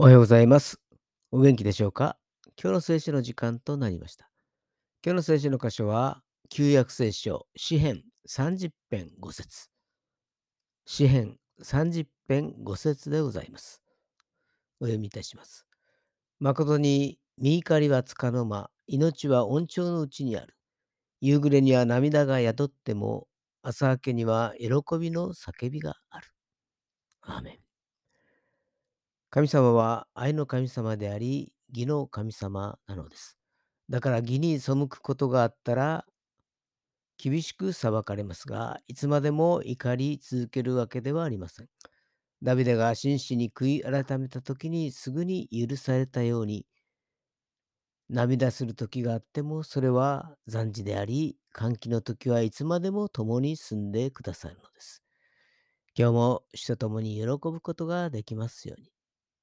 おはようございます。お元気でしょうか？今日の聖書の時間となりました。今日の聖書の箇所は、旧約聖書、詩編30編5節詩編30編5節でございます。お読みいたします。誠に、身怒りはつかの間、命は恩寵のうちにある。夕暮れには涙が宿っても、朝明けには喜びの叫びがある。アーメン。神様は愛の神様であり、義の神様なのです。だから義に背くことがあったら、厳しく裁かれますが、いつまでも怒り続けるわけではありません。ダビデが真摯に悔い改めた時にすぐに許されたように、涙する時があっても、それは残事であり、歓喜の時はいつまでも共に住んでくださるのです。今日も主と共に喜ぶことができますように。